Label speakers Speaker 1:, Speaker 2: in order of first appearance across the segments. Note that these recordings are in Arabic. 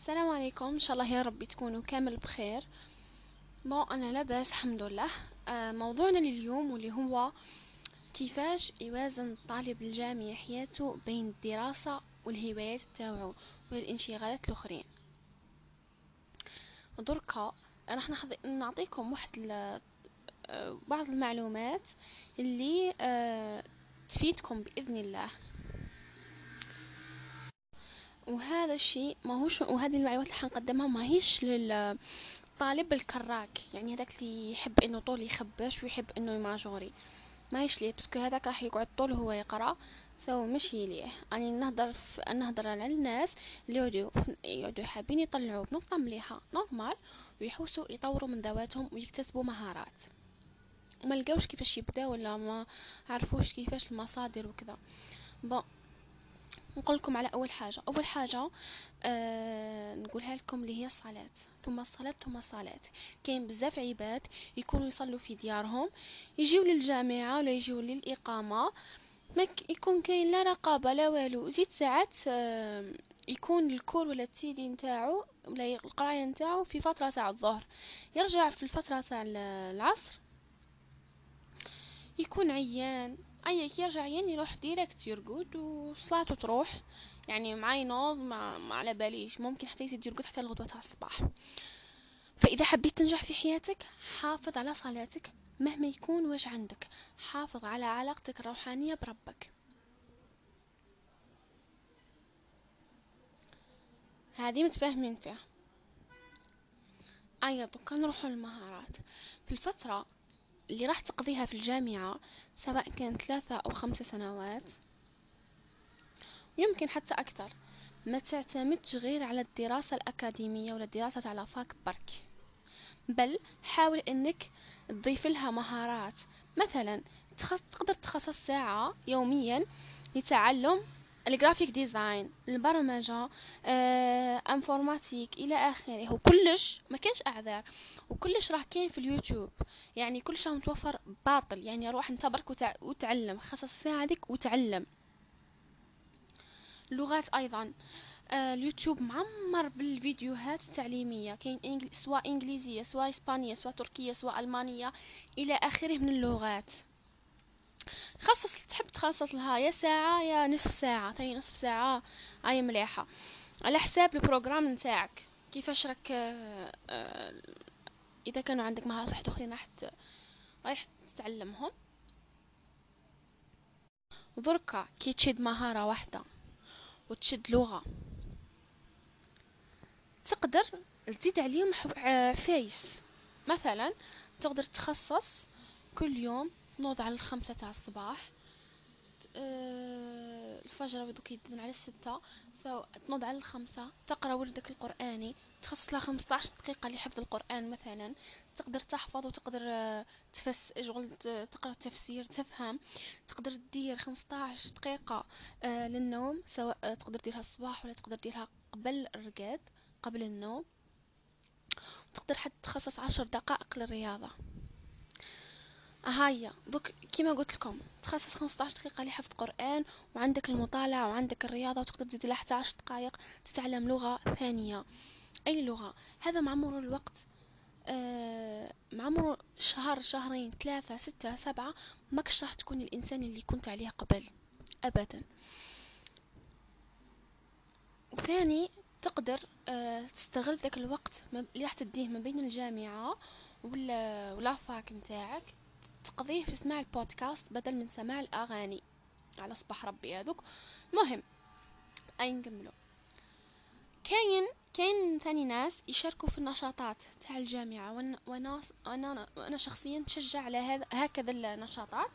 Speaker 1: السلام عليكم. إن شاء الله يا رب تكونوا كامل بخير. بون أنا لاباس الحمد لله. آه موضوعنا لليوم واللي هو كيفاش يوازن الطالب الجامعي حياته بين الدراسة والهوايات تاوعو والانشغالات الأخرين. دركا راح نعطيكم واحد آه، بعض المعلومات اللي آه تفيدكم بإذن الله. وهذا الشيء ماهوش وهذه المعلومات اللي حنقدمها ماهيش للطالب ال crack يعني هذاك اللي يحب إنه طول يخبش ويحب إنه يماجوري. ماهيش ليه parce que هذاك راح يقعد طول هو يقرأ. so مشي ليه. اني نهضر في نهضر على الناس اللي يقعدوا يقعدوا حابين يطلعوا بنقطة مليحة normal ويحوسوا يطوروا من ذواتهم ويكتسبوا مهارات. وما لقاوش كيفاش يبدأ ولا ما عرفوش كيفاش المصادر وكذا. بون نقول لكم على أول حاجة. أول حاجة آه نقولها لكم اللي هي الصلاة. ثم الصلاة ثم الصلاة. كاين بزاف عباد يكونوا يصلوا في ديارهم يجيو للجامعة ولا يجيو للإقامة. ما يكون كاين لا رقابة لا والو. زيد ساعات آه يكون الكور ولا التيدي نتاعو ولا القراية نتاعو في فترة تاع الظهر. يرجع في الفترة تاع العصر. يكون عيان. أي يرجع يعني يروح ديريكت يرقد وصلاته تروح. يعني معاه ينوض ما, ما على باليش. ممكن حتى يزيد يرقد حتى الغدوة تاع الصباح. فإذا حبيت تنجح في حياتك حافظ على صلاتك مهما يكون واش عندك. حافظ على علاقتك الروحانية بربك. هذه متفاهمين فيها. أيضا كان نروحوا المهارات في الفترة اللي راح تقضيها في الجامعة سواء كان ثلاثة أو خمسة سنوات. يمكن حتى أكثر. ما تعتمدش غير على الدراسة الأكاديمية ولا الدراسة على fac برك. بل حاول أنك تضيف لها مهارات. مثلا تقدر تخصص ساعة يوميا لتعلم ال graphic design البرمجة informatique إلى اخره وكلش ما كانش اعذار وكلش راح كاين في اليوتيوب يعني كلش راه متوفر باطل يعني روح انت برك وتع... وتعلم خصص الساعة هذيك وتعلم لغات أيضا اليوتيوب معمر بالفيديوهات التعليمية كاين إنجل... سواء انجليزية سواء اسبانية سواء تركية سواء المانية إلى اخره من اللغات خصص تحب تخصص لها يا ساعة يا نصف ساعة ثاني نصف ساعة هاي مليحة. على حساب ال programme نتاعك. كيفاش راك آه، آه، إذا كانوا عندك مهارات واحد آخرين راح رايح تتعلمهم. دركا كي تشد مهارة واحدة وتشد لغة تقدر تزيد عليهم فايس. مثلا تقدر تخصص كل يوم تنوض على الخمسة تاع الصباح. أه الفجر بدك يدن على الستة. سو تنوض على الخمسة تقرأ وردك القرآني تخصص لها خمسطاش دقيقة لحفظ القرآن مثلا. تقدر تحفظ وتقدر آه، تفس شغل تقرأ تفسير تفهم. تقدر تدير خمسطاش دقيقة أه للنوم سواء آه، تقدر ديرها الصباح ولا تقدر ديرها قبل الرقاد قبل النوم. تقدر حتى تخصص عشر دقائق للرياضة. هيا دوك كيما قلت لكم تخصص 15 دقيقة لحفظ قرآن وعندك المطالعة وعندك الرياضة وتقدر تزيد لها 11 دقائق تتعلم لغة ثانية. أي لغة؟ هذا مع مرور الوقت آه مع مرور شهر شهرين ثلاثة ستة سبعة ماكش راح تكون الإنسان اللي كنت عليه قبل. أبدا. وثاني تقدر آه تستغل ذاك الوقت اللي راح تديه ما بين الجامعة ولا ولا فاك نتاعك. تقضيه في سماع البودكاست بدل من سماع الأغاني. على صباح ربي هذوك مهم. أي نكملو؟ كاين كاين ثاني ناس يشاركوا في النشاطات تاع الجامعة وأنا وأنا أنا, شخصيا تشجع على هذا هكذا النشاطات.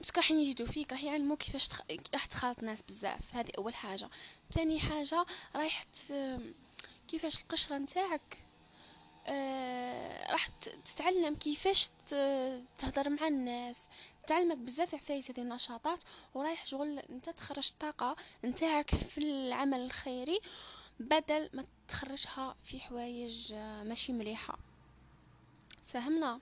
Speaker 1: بس راح يجدوا فيك راح يعلموك كيفاش تخ... راح تخالط ناس بزاف. هذه أول حاجة. ثاني حاجة رايح. كيفاش القشرة نتاعك راح تتعلم كيفاش تهضر مع الناس تعلمك بزاف عفايس هذه النشاطات ورايح شغل انت تخرج الطاقة نتاعك في العمل الخيري بدل ما تخرجها في حوايج آه، ماشي مليحة. تفهمنا؟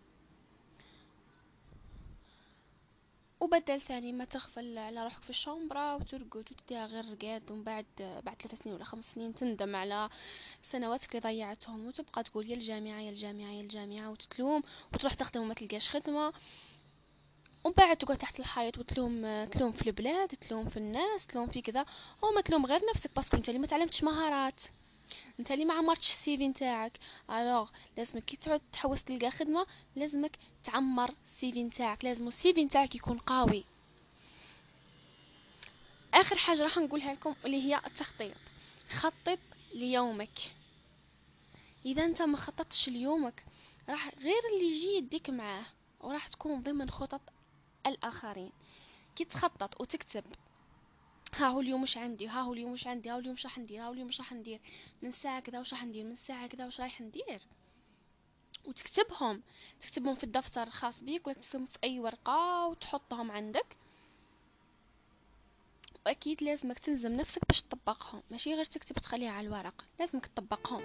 Speaker 1: وبدل ثاني ما تغفل على روحك في الشومبرا وترقد وتديها غير رقاد ومن بعد بعد ثلاث سنين ولا خمس سنين تندم على سنواتك اللي ضيعتهم وتبقى تقول يا الجامعة يا الجامعة يا الجامعة وتتلوم وتروح تخدم وما تلقاش خدمة. ومن بعد تقعد تحت الحيط وتلوم تلوم في البلاد تلوم في الناس تلوم في كذا وما تلوم غير نفسك parce que انت اللي ما تعلمتش مهارات. انت اللي ما عمرتش ال CV نتاعك. alors لازمك كي تعود تحوس تلقى خدمة لازمك تعمر ال CV نتاعك. لازم ال CV نتاعك يكون قوي. آخر حاجة راح نقولها لكم اللي هي التخطيط. خطط ليومك. إذا أنت ما خططتش ليومك راح غير اللي يجي يديك معاه وراح تكون ضمن خطط الآخرين. كي تخطط وتكتب ها هو اليوم مش عندي؟ ها هو اليوم مش عندي؟ ها هو اليوم مش راح ندير؟ ها هو اليوم مش راح ندير؟ من ساعة كذا وش راح ندير؟ من ساعة كذا وش رايح ندير؟ وتكتبهم. تكتبهم في الدفتر الخاص بيك ولا تكتبهم في أي ورقة وتحطهم عندك. وأكيد لازمك تلزم نفسك باش تطبقهم. ماشي غير تكتب تخليها على الورق لازمك تطبقهم.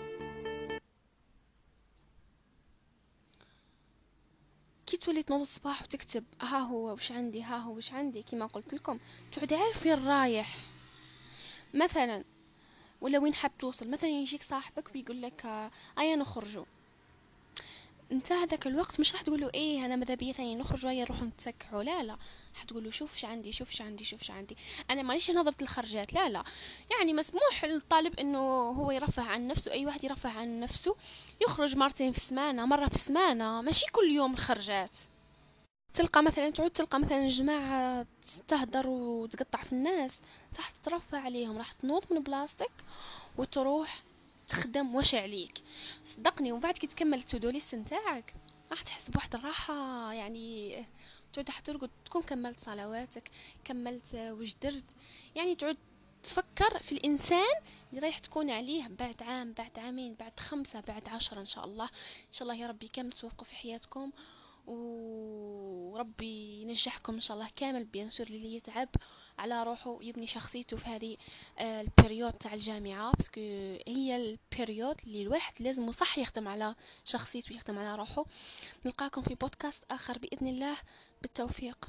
Speaker 1: كي تولي تنوض الصباح وتكتب ها هو وش عندي ها هو وش عندي؟ كما قلت لكم تعود عارف فين رايح. مثلا ولا وين حاب توصل؟ مثلا يجيك صاحبك ويقول لك آه ايا نخرجوا انت هذاك الوقت مش راح تقول له إيه أنا ماذا بيا ثاني نخرج ويا نروح نتسكحوا؟ لا لا. حتقول له شوف عندي شوف عندي شوف عندي. أنا مانيش نظرة الخرجات لا لا. يعني مسموح للطالب إنه هو يرفه عن نفسه أي واحد يرفه عن نفسه يخرج مرتين في السمانة مرة في السمانة. ماشي كل يوم الخرجات. تلقى مثلا تعود تلقى مثلا جماعة تهدر وتقطع في الناس راح تترفع عليهم. راح تنوض من بلاستيك وتروح تخدم واش عليك. صدقني ومن بعد كي تكمل التودو ليست نتاعك راح تحس بواحد الراحة يعني تعود ترقد تكون كملت صلواتك كملت وش درت. يعني تعود تفكر في الإنسان اللي رايح تكون عليه بعد عام بعد عامين بعد خمسة بعد عشرة إن شاء الله. إن شاء الله يا ربي كامل توفقوا في حياتكم. وربي ينجحكم إن شاء الله كامل bien sûr اللي يتعب على روحه يبني شخصيته في هذه آه، ال période تاع الجامعة. parce que هي البريود اللي الواحد لازم صح يخدم على شخصيته يخدم على روحه. نلقاكم في بودكاست آخر بإذن الله. بالتوفيق.